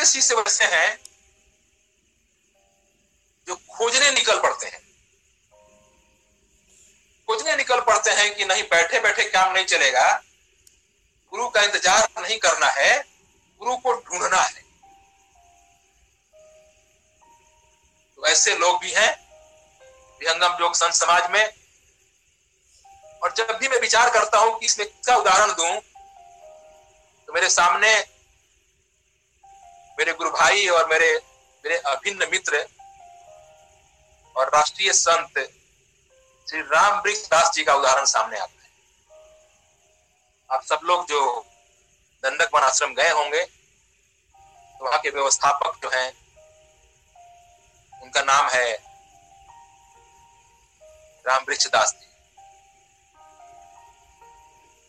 के शिष्य वैसे हैं? जो खोजने निकल पड़ते हैं। खोजने निकल पड़ते हैं कि नहीं बैठे बैठे काम नहीं चलेगा। गुरु का इंतज़ार नहीं करना है, गुरु को ढूंढना है। तो ऐसे लोग भी हैं विहंगम योग संत समाज में। और जब भी मैं विचार करता हूँ कि इसमें क्या उदाहरण दूँ तो मेरे सामने मेरे गुरु भाई और मेरे मेरे अभिन्न मित्र और राष्ट्रीय संत श्री राम वृक्ष दास जी का उदाहरण सामने आता है। आप सब लोग जो दंडक वन आश्रम गए होंगे तो वहाँ के व्यवस्थापक जो हैं, उनका नाम है राम वृक्ष दास जी।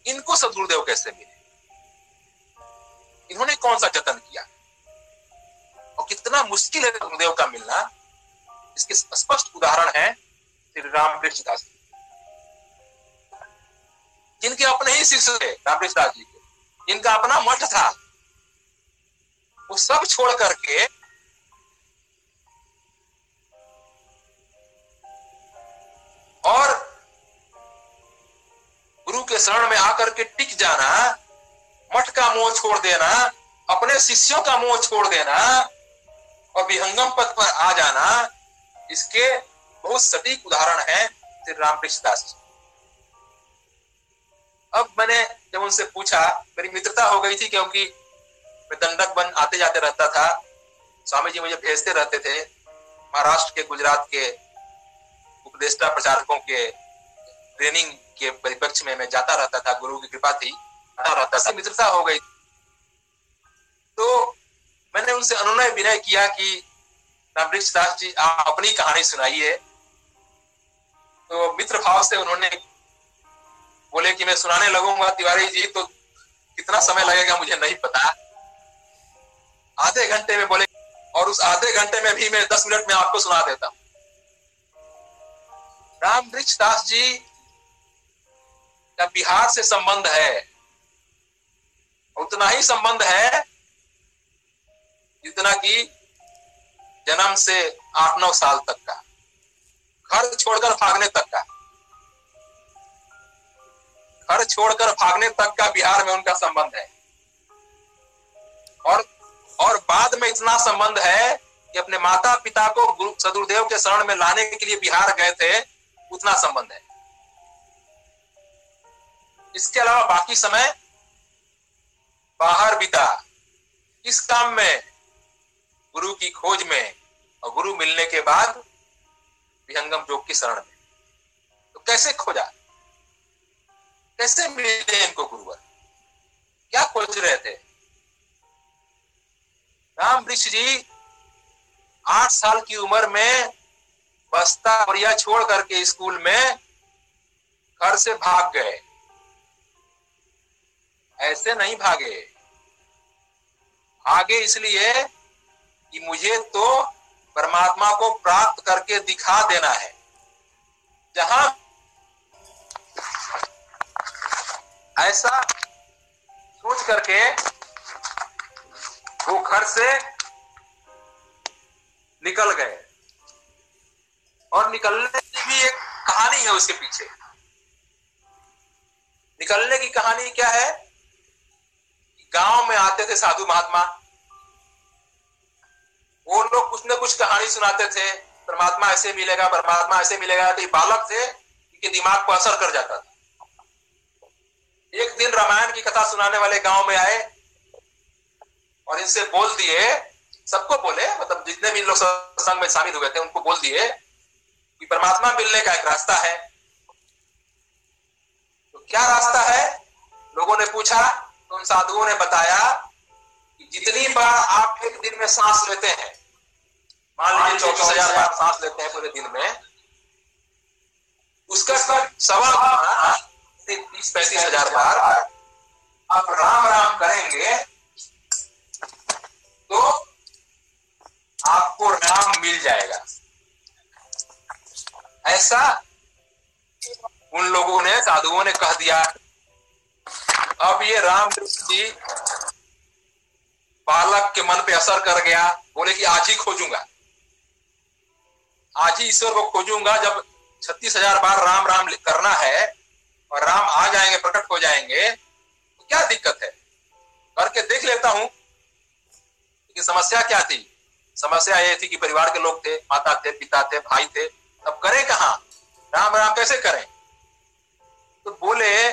इनको सदगुरुदेव कैसे मिले? इन्होंने कौन सा जतन किया? और कितना मुश्किल है गुरुदेव का मिलना। इसके स्पष्ट उदाहरण है श्री राम वृक्ष दास जी। जिनके अपने ही शिष्य थे राम वृक्ष दास जी के। जिनका अपना मठ था। वो सब छोड़ करके और गुरु के शरण में आकर के टिक जाना, मठ का मोह छोड़ देना, अपने शिष्यों का मोह छोड़ देना और विहंगम पद पर आ जाना इसके बहुत सटीक उदाहरण है श्री रामकृष्ण दास जी। अब मैंने जब उनसे पूछा, मेरी मित्रता हो गई थी क्योंकि मैं दंडक बन आते जाते रहता था। स्वामी जी मुझे भेजते रहते थे, महाराष्ट्र के, गुजरात के, उपदेष्टा प्रचारकों के, ट्रेनिंग के परिप्रेक्ष्य में मैं जाता रहता था, गुरु की कृपा थी रहता था, मित्रता हो गई तो मैंने उनसे अनुनय विनय किया कि रामवृक्ष दास जी, आप अपनी कहानी सुनाइए। तो मित्र भाव से उन्होंने बोले कि मैं सुनाने लगूँगा तिवारी जी तो कितना समय लगेगा मुझे नहीं पता। आधे घंटे में बोले, और उस आधे घंटे में भी मैं दस मिनट में आपको सुना देता हूँ। राम वृक्ष दास जी का बिहार से संबंध है। उतना ही संबंध है जितना कि जन्म से आठ नौ साल तक का। घर छोड़कर भागने तक का। घर छोड़कर भागने तक का बिहार में उनका संबंध है। और और बाद में इतना संबंध है कि अपने माता पिता को गुरु सदुरदेव के शरण में लाने के लिए बिहार गए थे, उतना संबंध है। इसके अलावा बाकी समय बाहर बिता। इस काम में गुरु की खोज में और गुरु मिलने के बाद विहंगम योग की शरण में। तो कैसे खोजा? कैसे मिले इनको गुरुवर क्या खोज रहे थे? राम वृक्ष जी, आठ साल की उम्र में बस्ता बढ़िया छोड़ करके स्कूल में घर से भाग गए। ऐसे नहीं भागे। भागे इसलिए कि मुझे तो परमात्मा को प्राप्त करके दिखा देना है। जहाँ ऐसा सोच करके वो घर से निकल गए। और निकलने की भी एक कहानी है उसके पीछे। निकलने की कहानी क्या है? गाँव में आते थे साधु महात्मा। वो लोग कुछ न कुछ कहानी सुनाते थे, परमात्मा ऐसे मिलेगा, परमात्मा ऐसे मिलेगा। तो ये बालक थे, इनके दिमाग को असर कर जाता था। एक दिन रामायण की कथा सुनाने वाले गाँव में आए और इनसे बोल दिए, सबको बोले मतलब जितने भी लोग सत्संग में शामिल हुए थे, उनको बोल दिए कि परमात्मा मिलने का एक रास्ता है। तो क्या रास्ता है? लोगों ने पूछा तो उन साधुओं ने बताया जितनी बार आप एक दिन में सांस लेते हैं मान लीजिए चौबीस हज़ार बार सांस लेते हैं पूरे दिन में उसका सवा तीस पैंतीस हज़ार बार आप राम राम करेंगे तो आपको राम मिल जाएगा। ऐसा उन लोगों ने साधुओं ने कह दिया। अब ये राम जी बालक के मन पे असर कर गया, बोले कि आज ही खोजूँगा। आज ही ईश्वर को खोजूँगा, जब छत्तीस हज़ार बार राम राम करना है और राम आ जाएँगे, प्रकट हो जाएँगे तो क्या दिक्कत है? करके देख लेता हूँ। लेकिन समस्या क्या थी? समस्या ये थी कि परिवार के लोग थे, माता थे, पिता थे, भाई थे, अब करें कहा? राम राम कैसे करें? तो बोले,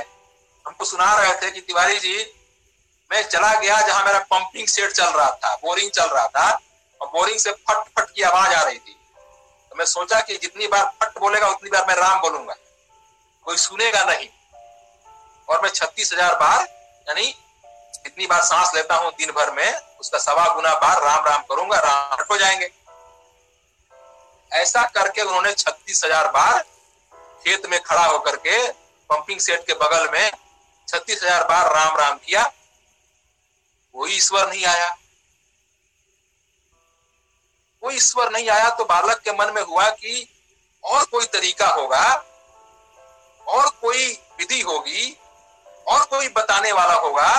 हमको सुना रहे थे कि तिवारी जी मैं चला गया जहाँ मेरा पंपिंग सेट चल रहा था बोरिंग चल रहा था, और बोरिंग से फट फट की आवाज़ आ रही थी। तो मैं सोचा कि जितनी बार फट बोलेगा, उतनी बार मैं राम बोलूँगा। कोई सुनेगा नहीं। और मैं छत्तीस हज़ार बार, यानी जितनी बार सांस लेता हूँ दिन भर में, उसका सवा गुना बार राम राम करूँगा, राम हो जाएँगे। ऐसा करके उन्होंने छत्तीस हज़ार बार खेत में खड़ा होकर के पंपिंग सेट के बगल में छत्तीस हज़ार बार राम राम किया। कोई ईश्वर नहीं आया। कोई ईश्वर नहीं आया तो बालक के मन में हुआ कि और कोई तरीका होगा, और कोई विधि होगी, और कोई बताने वाला होगा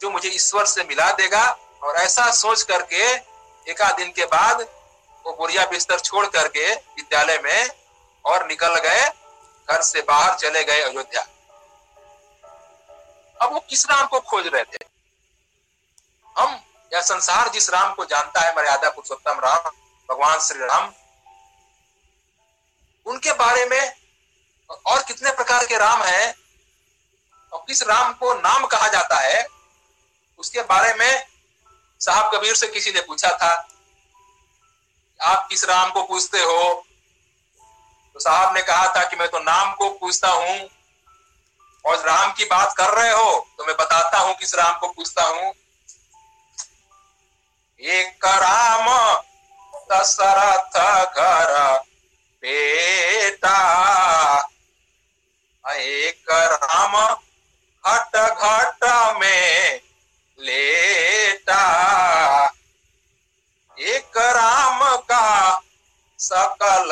जो मुझे ईश्वर से मिला देगा। और ऐसा सोच करके एक आध दिन के बाद वो बुढ़िया बिस्तर छोड़ करके विद्यालय में और निकल गए, घर से बाहर चले गए अयोध्या। अब वो किस राम को खोज रहे थे? हम या संसार जिस राम को जानता है, मर्यादा, पुरुषोत्तम राम, भगवान श्री राम, उनके बारे में और कितने प्रकार के राम हैं और किस राम को नाम कहा जाता है, उसके बारे में साहब कबीर से किसी ने पूछा था, आप किस राम को पूछते हो? तो साहब ने कहा था कि मैं तो नाम को पूछता हूँ और राम की बात कर रहे हो तो मैं बताता हूँ किस राम को पूछता हूँ। राम दशरथ घर, बेटा। एक राम घट घट में लेटा। एक राम का सकल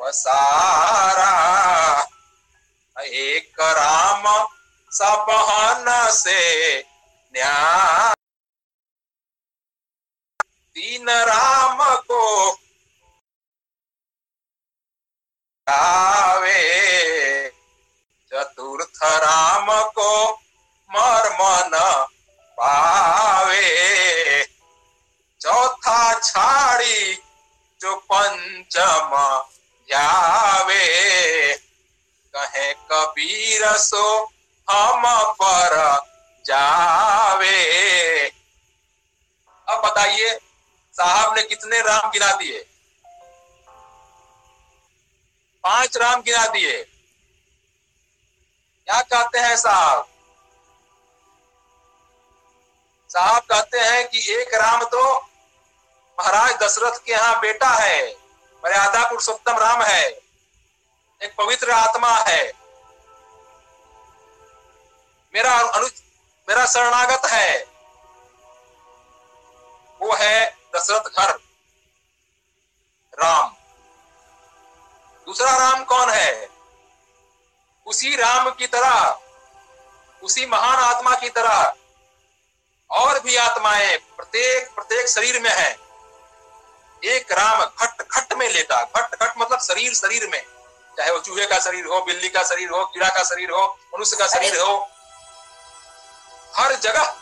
पसारा। एक राम सबहन से न्याय तीन राम को आवे चतुर्थ राम को मर्मन पावे। चौथा छाड़ी जो पंचम जावे कहे कबीर सो हम पर जावे। अब बताइए साहब ने कितने राम गिना दिए? पाँच राम गिना दिए। क्या कहते हैं साहब? साहब कहते हैं कि एक राम तो महाराज दशरथ के यहाँ बेटा है मर्यादा पुरुषोत्तम राम है, एक पवित्र आत्मा है। मेरा अनु मेरा शरणागत है। वो है दशरथ घर राम। दूसरा राम कौन है? उसी राम की तरह, उसी महान आत्मा की तरह। और भी आत्माएँ प्रत्येक प्रत्येक शरीर में है। एक राम घट घट में लेटा। घट घट मतलब शरीर शरीर में। चाहे वो चूहे का शरीर हो, बिल्ली का शरीर हो, कीड़ा का शरीर हो, मनुष्य का शरीर हो। हर जगह,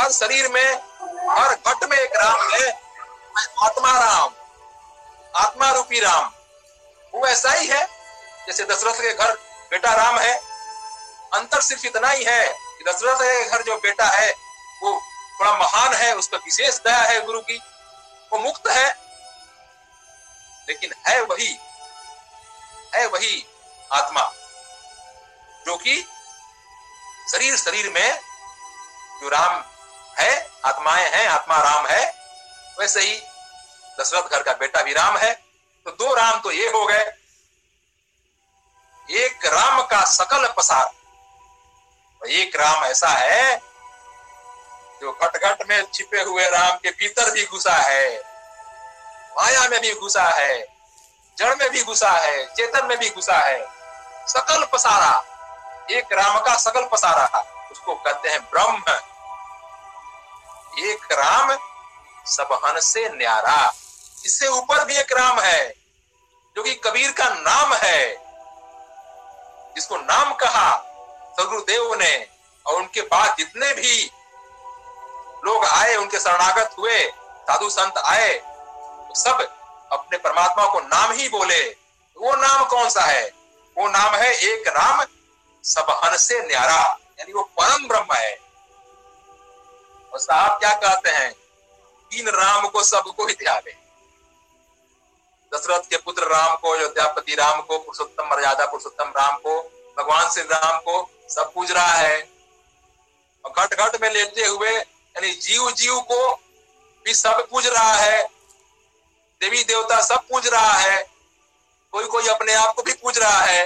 हर शरीर में हर घट में एक राम है आत्मा राम, आत्मा रूपी राम। वो ऐसा ही है, जैसे दशरथ के घर बेटा राम है। अंतर सिर्फ़ इतना ही है कि दशरथ के घर जो बेटा है, वो बड़ा महान है, उस पर विशेष दया है गुरु की। वो मुक्त है, लेकिन है वही है वही आत्मा, जो कि शरीर शरीर में जो राम है, आत्माएँ हैं, आत्मा राम है, वैसे ही दशरथ घर का बेटा भी राम है तो दो राम तो ये हो गए। एक राम का सकल पसार। एक राम ऐसा है जो घट घट में छिपे हुए राम के भीतर भी घुसा है, माया में भी घुसा है, जड़ में भी घुसा है, चेतन में भी घुसा है। सकल पसारा, एक राम का सकल पसारा, उसको कहते हैं ब्रह्म। एक राम सबसे न्यारा। इससे ऊपर भी एक राम है, जो कि कबीर का नाम है। जिसको नाम कहा सदगुरुदेव ने, और उनके बाद जितने भी लोग आए, उनके शरणागत हुए, साधु संत आए तो सब अपने परमात्मा को नाम ही बोले। वो नाम कौन सा है? वो नाम है एक राम सब हन से न्यारा, यानी वो परम ब्रह्म है। और साहब क्या कहते हैं? तीन राम को सबको ही त्यागे दशरथ के पुत्र राम को अयोध्यापति राम को पुरुषोत्तम मर्यादा पुरुषोत्तम राम को भगवान श्री राम को सब पूज रहा है। और घट घट में लेते हुए यानी जीव जीव को भी सब पूज रहा है। देवी देवता सब पूज रहा है। कोई कोई अपने आप को भी पूज रहा है।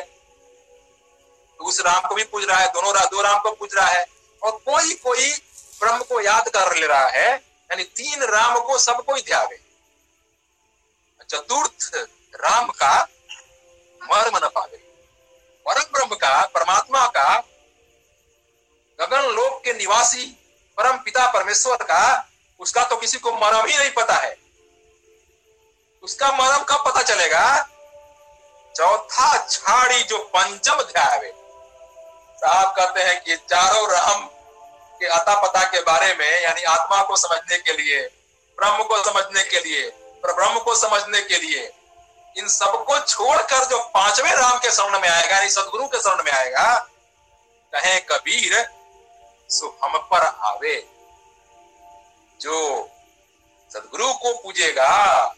उस राम को भी पूज रहा है दोनों रा, दो राम को पूज रहा है। और कोई कोई ब्रह्म को याद कर ले रहा है, यानी तीन राम को सबको ही त्यागे। चतुर्थ राम का मर्म न पावे। परम ब्रह्म का, परमात्मा का, गगन लोक के निवासी, परम पिता परमेश्वर का, उसका तो किसी को मरम ही नहीं पता है। उसका मरम कब पता चलेगा? चौथा छाड़ी जो पंचम ध्याय साहब कहते हैं कि चारों राम के अता पता के बारे में, यानी आत्मा को समझने के लिए, ब्रह्म को समझने के लिए ब्रह्म को समझने के लिए, इन सबको छोड़कर जो पाँचवें राम के शरण में आएगा, यानी सदगुरु के शरण में आएगा, कहे कबीर सो हम पर आवे। जो सदगुरु को पूजेगा,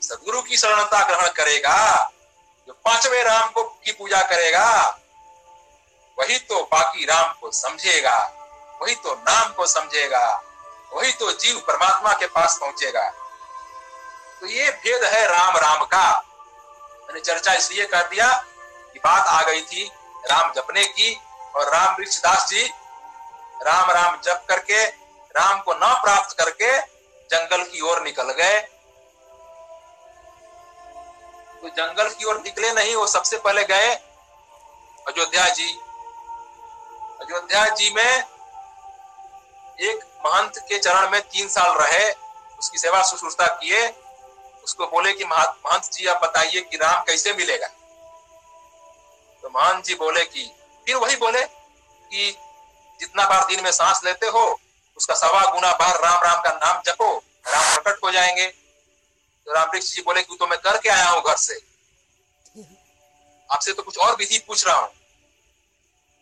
सदगुरु की शरणता ग्रहण करेगा, जो पाँचवें राम को की पूजा करेगा, वही तो बाकी राम को समझेगा। वही तो नाम को समझेगा, वही तो जीव परमात्मा के पास पहुंचेगा। तो ये भेद है राम राम का। मैंने चर्चा इसलिए कर दिया कि बात आ गई थी राम जपने की और राम वृक्षदास जी राम राम जप करके, राम को न प्राप्त करके जंगल की ओर निकल गए। तो जंगल की ओर निकले नहीं, वो सबसे पहले गए अयोध्या जी। अयोध्या जी में एक महंत के चरण में तीन साल रहे, उसकी सेवा शुश्रूषा किए, उसको बोले कि महंत जी, आप बताइए कि राम कैसे मिलेगा? तो महंत जी बोले कि, फिर वही बोले कि जितना बार दिन में सांस लेते हो, उसका सवा गुना बार राम राम का नाम जपो, राम प्रकट हो जाएँगे। तो राम वृक्ष जी बोले कि तो मैं करके आया हूँ घर से। आपसे तो कुछ और विधि पूछ रहा हूँ।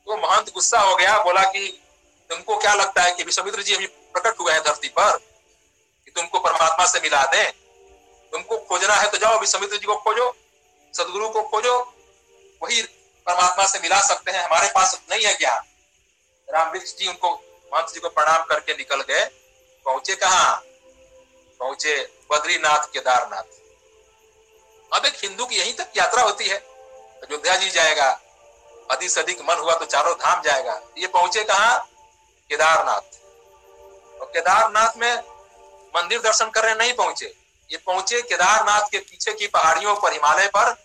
तो महंत गुस्सा हो गया, बोला कि तुमको क्या लगता है कि विश्वमित्र जी अभी प्रकट हुए हैं धरती पर? कि तुमको परमात्मा से मिला दें? तुमको खोजना है तो जाओ अभी समित्र जी को खोजो, सदगुरु को खोजो, वही परमात्मा से मिला सकते हैं। हमारे पास नहीं है ज्ञान। राम वृक्ष जी उनको, महंत जी को प्रणाम करके निकल गए। पहुँचे कहा? पहुँचे बद्रीनाथ केदारनाथ। अब एक हिंदू की यहीं तक यात्रा होती है। अयोध्या जी जाएगा, अधिक से अधिक मन हुआ तो चारों धाम जाएगा। ये पहुँचे कहा? केदारनाथ। और केदारनाथ में मंदिर दर्शन करने नहीं पहुँचे। ये पहुँचे केदारनाथ के पीछे की पहाड़ियों पर, हिमालय पर।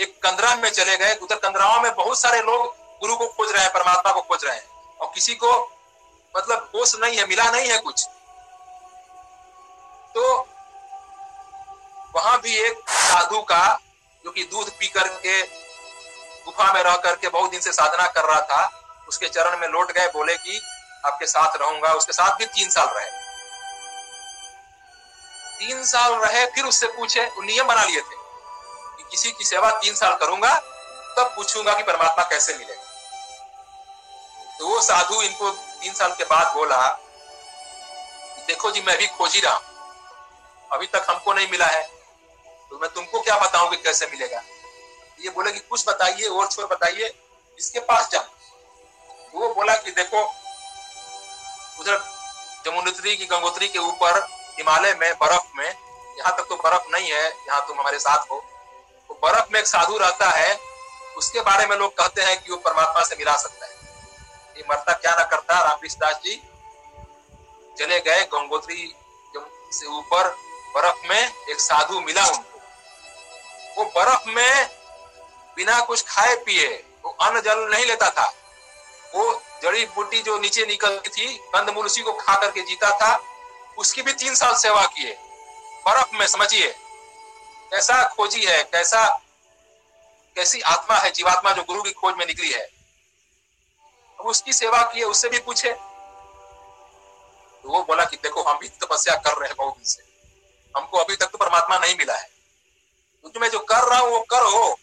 एक कंदरा में चले गए। उधर कंदराओं में बहुत सारे लोग गुरु को खोज रहे हैं, परमात्मा को खोज रहे हैं। और किसी को मतलब होश नहीं है, मिला नहीं है कुछ। तो वहाँ भी एक साधु का, जो कि दूध पी करके, गुफा में रह करके बहुत दिन से साधना कर रहा था, उसके चरण में लौट गए, बोले कि आपके साथ रहूँगा, उसके साथ भी तीन साल रहे। तीन साल रहे, फिर उससे पूछे नियम बना लिए थे कि किसी की सेवा तीन साल करूँगा, तब पूछूँगा कि परमात्मा कैसे मिलेगा तो वो साधु इनको तीन साल के बाद बोला, देखो जी, मैं भी खोज ही रहा हूँ। अभी तक हमको नहीं मिला है। तो मैं तुमको क्या बताऊँ कि कैसे मिलेगा? ये बोले कि, कुछ बताइए, और छोर बताइए इसके पास जा तो वो बोला कि, देखो उधर जमुनोत्री की गंगोत्री के ऊपर हिमालय में बर्फ़ में, यहाँ तक तो बर्फ़ नहीं है, यहाँ तुम हमारे साथ हो। तो बर्फ़ में एक साधु रहता है, उसके बारे में लोग कहते हैं कि वो परमात्मा से मिला सकता है। ये मरता क्या ना करता, रामकृष्ण दास जी। चले गए गंगोत्री से ऊपर, बर्फ़ में एक साधु मिला उनको। वो बर्फ़ में बिना कुछ खाए पिए, वो अन्न जल नहीं लेता था। वो जड़ी बूटी जो नीचे निकलती थी, कंदमूल उसी को खा करके जीता था। उसकी भी तीन साल सेवा किए बर्फ़ में समझिए, कैसा खोजी है, कैसा, कैसी आत्मा है, जीवात्मा जो गुरु की खोज में निकली है। अब उसकी सेवा किए उससे भी पूछे। तो वो बोला कि देखो, हम भी तपस्या कर रहे हैं बहुत दिन से। हमको अभी तक तो परमात्मा नहीं मिला है। तो मैं जो कर रहा हूँ, वो करो।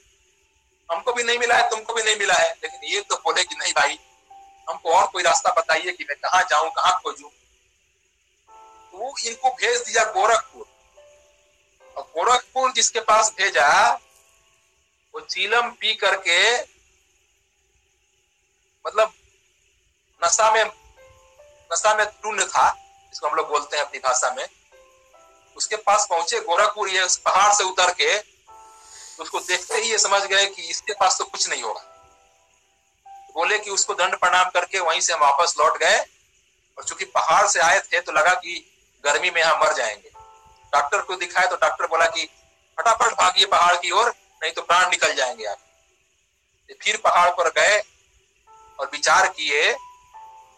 हमको भी नहीं मिला है, तुमको भी नहीं मिला है। लेकिन ये तो बोले कि नहीं भाई हमको और कोई रास्ता बताइए कि मैं कहा जाऊँ, कहाँ खोजू? तो इनको भेज दिया गोरखपुर। और गोरखपुर जिसके पास भेजा, वो चीलम पी करके मतलब नशा में नशा में टूर्ण था, जिसको हम लोग बोलते हैं अपनी भाषा में। उसके पास पहुँचे गोरखपुर, ये पहाड़ से उतर के तो उसको देखते ही ये समझ गए कि इसके पास तो कुछ नहीं होगा। बोले कि उसको दंड प्रणाम करके वहीं से हम वापस लौट गए। और चूँकि पहाड़ से आए थे तो लगा कि गर्मी में हम मर जाएँगे। डॉक्टर को दिखाए तो डॉक्टर बोला कि फटाफट भागिए पहाड़ की ओर, नहीं तो प्राण निकल जाएँगे आप। फिर पहाड़ पर गए और विचार किए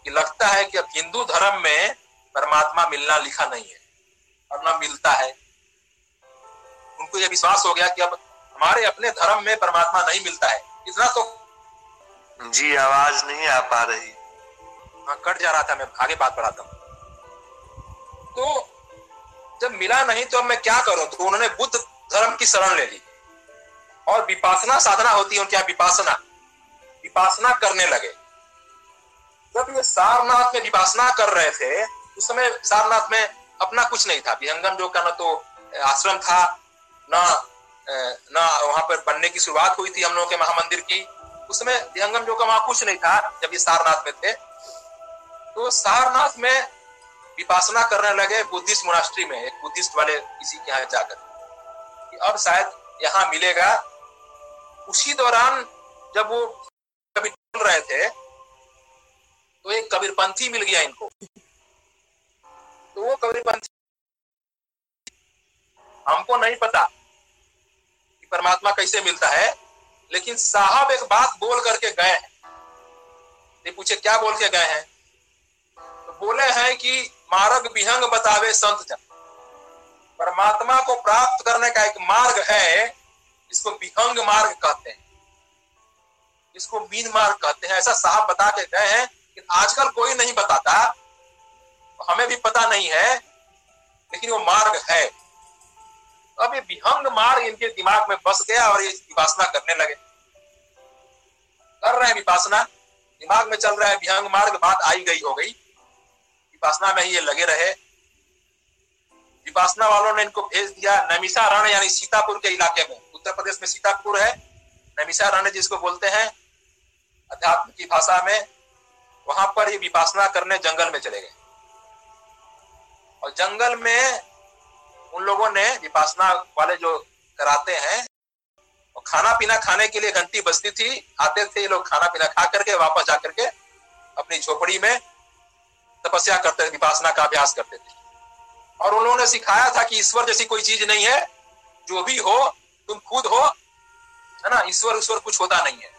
कि लगता है कि अब हिंदू धर्म में परमात्मा मिलना लिखा नहीं है, और न मिलता है। उनको यह विश्वास हो गया कि अब हमारे अपने धर्म में परमात्मा नहीं मिलता है। इतना तो जी, आवाज़ नहीं आ पा रही। हाँ कट जा रहा था मैं, आगे बात बढ़ाता हूँ। तो जब मिला नहीं तो अब मैं क्या करूँ? तो उन्होंने बुद्ध धर्म की शरण ले ली। और विपासना साधना होती है उनके यहाँ, विपासना। विपासना करने लगे। जब ये सारनाथ में विपासना कर रहे थे, उस समय सारनाथ में अपना कुछ नहीं था। विहंगम जो का ना तो आश्रम था। न न वहाँ पर बनने की शुरुआत हुई थी हम लोगों के महामंदिर की। उस समय विहंगम जो का वहाँ कुछ नहीं था, जब ये सारनाथ में थे तो सारनाथ में विपासना करने लगे बुद्धिस्ट मोनास्ट्री में, एक बुद्धिस्ट वाले किसी के यहाँ जाकर। कि अब शायद यहाँ मिलेगा। उसी दौरान जब वो कभी चल रहे थे तो एक कबीरपंथी मिल गया इनको। तो वो कबीरपंथी हमको नहीं पता कि परमात्मा कैसे मिलता है। लेकिन साहब एक बात बोल करके गए हैं। पूछे, क्या बोल के गए हैं? तो बोले हैं कि मार्ग विहंग बतावे संत जन परमात्मा को प्राप्त करने का एक मार्ग है इसको विहंग मार्ग कहते हैं। इसको मीन मार्ग कहते हैं। ऐसा साहब बता के गए हैं कि आजकल कोई नहीं बताता। हमें भी पता नहीं है, लेकिन वो मार्ग है। अब ये विहंग मार्ग इनके दिमाग में बस गया और ये विपासना करने लगे। कर रहे हैं विपासना। दिमाग में चल रहा है विहंग मार्ग बात आई गई हो गई। विपासना में ही ये लगे रहे। विपासना वालों ने इनको भेज दिया नमिषा रण, यानी सीतापुर के इलाके में। उत्तर प्रदेश में सीतापुर है। नमिषा रण जिसको बोलते हैं, अध्यात्म की भाषा में, वहाँ पर ये विपासना करने जंगल में चले गए। और जंगल में उन लोगों ने विपासना वाले जो कराते हैं खाना पीना खाने के लिए घंटी बजती थी आते थे ये लोग खाना पीना खा करके वापस जा करके अपनी झोपड़ी में तपस्या करते थे विपासना का अभ्यास करते थे। और उन लोगों ने सिखाया था कि ईश्वर जैसी कोई चीज़ नहीं है जो भी हो तुम खुद हो है ना ईश्वर ईश्वर कुछ होता नहीं है।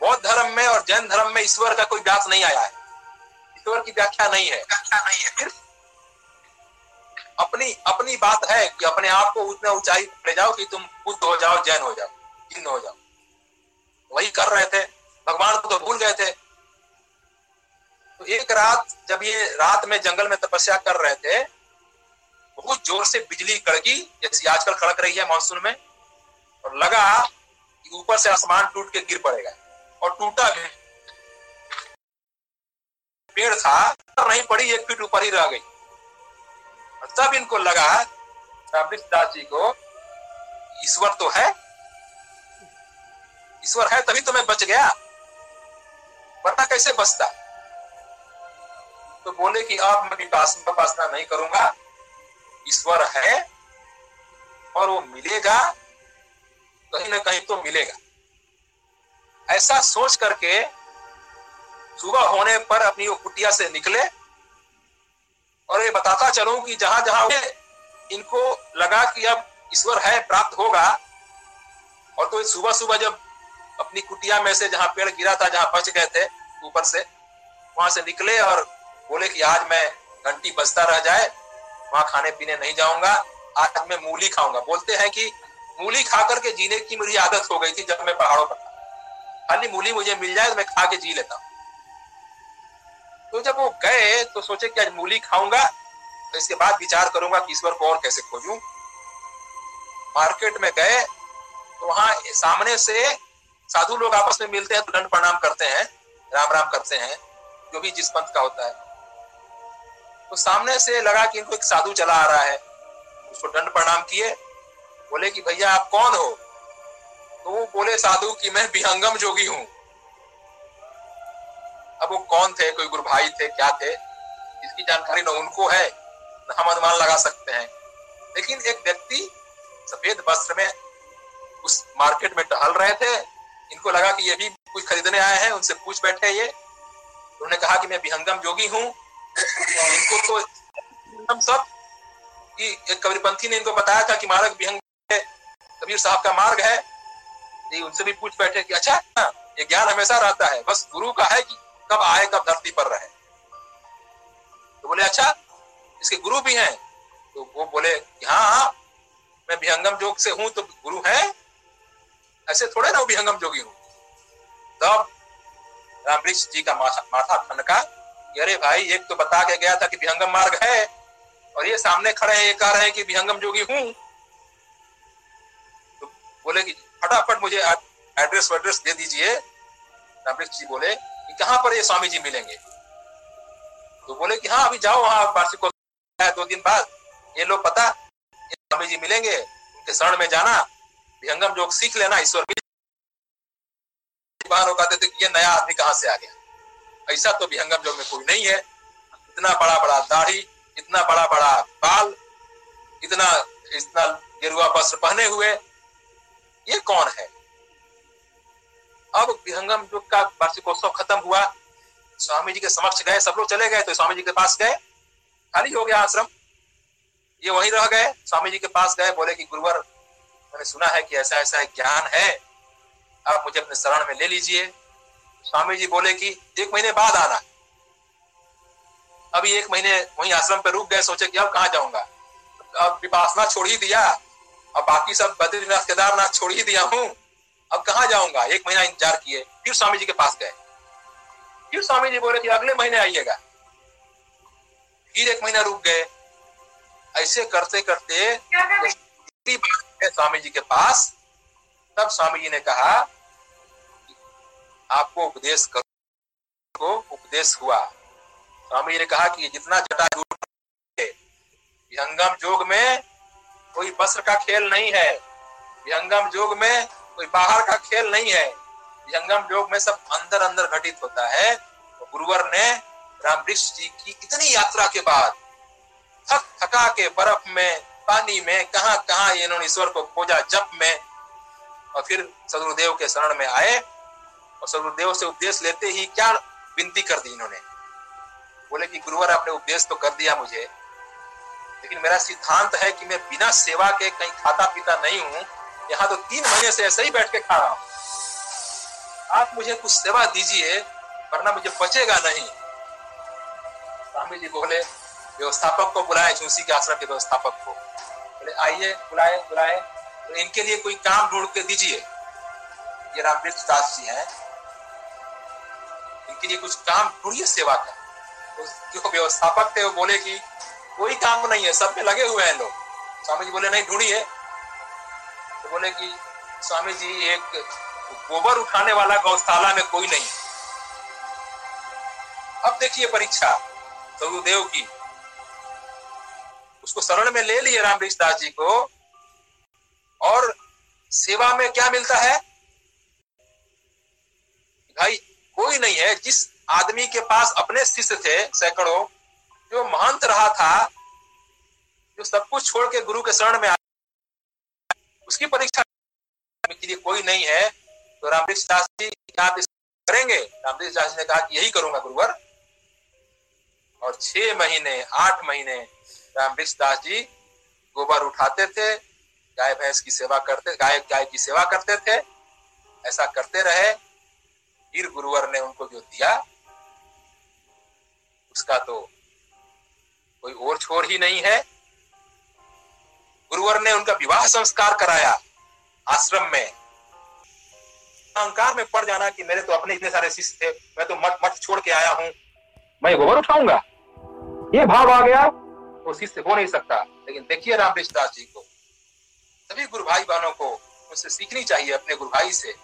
बौद्ध धर्म में और जैन धर्म में ईश्वर का कोई व्यास नहीं आया है। ईश्वर की व्याख्या नहीं है। व्याख्या नहीं है। फिर अपनी अपनी बात है कि अपने आप को उतने ऊंचाई ले जाओ कि तुम बुद्ध हो जाओ, जैन हो जाओ, जिन्न हो जाओ। वही कर रहे थे। भगवान को तो भूल गए थे। तो एक रात जब ये रात में जंगल में तपस्या कर रहे थे, बहुत ज़ोर से बिजली कड़की, जैसी आजकल कड़क रही है मानसून में, और लगा कि ऊपर से आसमान टूट के गिर पड़ेगा। और टूटा भी। पेड़ था नहीं पड़ी, एक फीट ऊपर ही रह गई। तब इनको लगा दास जी को ईश्वर तो है। ईश्वर है तभी तो मैं बच गया। वरना कैसे बचता? तो बोले कि अब मैं विपासना नहीं करूँगा। ईश्वर है और वो मिलेगा, कहीं ना कहीं तो मिलेगा। ऐसा सोच करके सुबह होने पर अपनी वो कुटिया से निकले। और ये बताता चलूँ कि जहाँ जहाँ इनको लगा कि अब ईश्वर है, प्राप्त होगा, और तो सुबह सुबह जब अपनी कुटिया में से जहाँ पेड़ गिरा था, जहाँ बच गए थे, ऊपर से, वहाँ से निकले और बोले कि आज मैं घंटी बजता रह जाए, वहाँ खाने पीने नहीं जाऊँगा, आज मैं मूली खाऊँगा। बोलते हैं कि मूली खा करके जीने की मेरी आदत हो गई थी जब मैं पहाड़ों पर था। खाली मूली मुझे मिल जाए तो मैं खा के जी लेता हूँ। तो जब वो गए तो सोचे कि आज मूली खाऊँगा तो इसके बाद विचार करूँगा कि ईश्वर को और कैसे खोजूं। मार्केट में गए तो वहाँ सामने से साधु लोग आपस में मिलते हैं तो दंड प्रणाम करते हैं, राम राम करते हैं, जो भी जिस पंथ का होता है। तो सामने से लगा कि इनको एक साधु चला आ रहा है। उसको दंड प्रणाम किए, बोले कि भैया आप कौन हो? तो वो बोले साधु कि मैं विहंगम जोगी हूँ। अब वो कौन थे, कोई गुरु भाई थे, क्या थे इसकी जानकारी न उनको है, न हम अनुमान लगा सकते हैं। लेकिन एक व्यक्ति सफ़ेद वस्त्र में उस मार्केट में टहल रहे थे। इनको लगा कि ये भी कुछ खरीदने आए हैं, उनसे पूछ बैठे ये। उन्होंने कहा कि मैं विहंगम जोगी हूँ। इनको तो हम सब कि एक कबीरपंथी ने इनको बताया था कि मार्ग विहंग कबीर साहब का मार्ग है। उनसे भी पूछ बैठे कि अच्छा ये ज्ञान हमेशा रहता है, बस गुरु का है कि कब आए, कब धरती पर रहे। तो बोले अच्छा इसके गुरु भी हैं। तो वो बोले हाँ हाँ मैं विहंगम जोग से हूँ तो गुरु है। ऐसे थोड़े ना विहंगम जोगी हूँ। तब रामवृक्ष जी का माथा ठनका अरे भाई, एक तो बता के गया था कि विहंगम मार्ग है, और ये सामने खड़े हैं ये कह रहे हैं कि विहंगम जोगी हूँ। तो बोले कि, फटाफट मुझे एड्रेस वेड्रेस दे दीजिए। रामवृक्ष जी बोले कि कहाँ पर ये स्वामी जी मिलेंगे? तो बोले कि हाँ अभी जाओ वहाँ, वार्षिक दो दिन बाद। ये लोग पता, ये स्वामी जी मिलेंगे, उनके शरण में जाना, विहंगम जोग सीख लेना, ईश्वर कहते थे कि ये नया आदमी कहाँ से आ गया। ऐसा तो विहंगम जोग में कोई नहीं है। इतना बड़ा बड़ा दाढ़ी, इतना बड़ा बड़ा बाल, इतना इतना गेरुआ वस्त्र पहने हुए, ये कौन है? अब विहंगम युग का वार्षिकोत्सव खत्म हुआ। स्वामी जी के समक्ष गए, सब लोग चले गए तो स्वामी जी के पास गए। खाली हो गया आश्रम। ये वहीं रह गए। स्वामी जी के पास गए, बोले कि गुरुवर, मैंने सुना है कि ऐसा ऐसा ज्ञान है। आप मुझे अपने शरण में ले लीजिए। स्वामी जी बोले कि एक महीने बाद आना। अभी एक महीने वहीं आश्रम पे रुक गए, सोचे कि अब कहा जाऊँगा। अब विपासना छोड़ ही दिया। अब बाकी सब बद्रीनाथ, केदारनाथ छोड़ ही दिया हूँ। अब कहाँ जाऊँगा? एक महीना इंतज़ार किए, फिर स्वामी जी के पास गए। फिर स्वामी जी बोले कि अगले महीने आइएगा। फिर एक महीना रुक गए। ऐसे करते करते स्वामी जी के पास। तब स्वामी जी ने कहा आपको उपदेश करो। को उपदेश हुआ। स्वामी जी ने कहा कि जितना जटा विहंगम जोग में कोई वस्त्र का खेल नहीं है। विहंगम जोग में कोई बाहर का खेल नहीं है। जंगम योग में सब अंदर अंदर घटित होता है। तो गुरुवर ने रामवृक्ष जी की इतनी यात्रा के बाद थक थका के बर्फ़ में, पानी में, कहा कहा इन्होंने ईश्वर को खोजा जप में, और फिर सदगुरुदेव के शरण में आए। और सदगुरुदेव से उपदेश लेते ही क्या विनती कर दी इन्होंने? बोले कि गुरुवर आपने उपदेश तो कर दिया मुझे, लेकिन मेरा सिद्धांत है कि मैं बिना सेवा के कहीं खाता पीता नहीं हूँ। यहाँ तो तीन महीने से ऐसे ही बैठ के खा रहा हूँ। आप मुझे कुछ सेवा दीजिए, वरना मुझे बचेगा नहीं। स्वामी जी बोले, व्यवस्थापक को बुलाए, झूसी के आश्रम के व्यवस्थापक को। बोले, आइए, बुलाए बुलाए। तो इनके लिए कोई काम ढूंढ के दीजिए। ये रामकृष्ण दास जी हैं। इनके लिए कुछ काम ढूंढिए, सेवा का तो व्यवस्थापक थे, वो बोले कि कोई काम नहीं है, सब में लगे हुए हैं लोग। स्वामी जी बोले, नहीं, ढूंढिए। बोले कि स्वामी जी एक गोबर उठाने वाला गौशाला में कोई नहीं। अब देखिए परीक्षा सदुदेव की। उसको शरण में ले लिए राम दास जी को। और सेवा में क्या मिलता है? भाई, कोई नहीं है। जिस आदमी के पास अपने शिष्य थे, सैकड़ों, जो महंत रहा था, जो सब कुछ छोड़ के गुरु के शरण में उसकी परीक्षा के लिए कोई नहीं है। तो रामकृष्ण दास जी आप करेंगे? रामकृष्ण दास जी ने कहा कि यही करूँगा गुरुवर। और छह महीने, आठ महीने रामकृष्ण दास जी गोबर उठाते थे, गाय भैंस की सेवा करते, गाय गाय की सेवा करते थे। ऐसा करते रहे। फिर गुरुवर ने उनको जो दिया, उसका तो कोई और छोर ही नहीं है। गुरुवर ने उनका विवाह संस्कार कराया आश्रम में। अहंकार में पड़ जाना कि मेरे तो अपने इतने सारे शिष्य थे, मैं तो मठ मठ छोड़ के आया हूँ। मैं गोबर उठाऊँगा। ये भाव आ गया, वो शिष्य हो नहीं सकता। लेकिन देखिए रामकृष्ण दास जी को, सभी गुरु भाई बहनों को मुझसे सीखनी चाहिए अपने गुरु भाई से।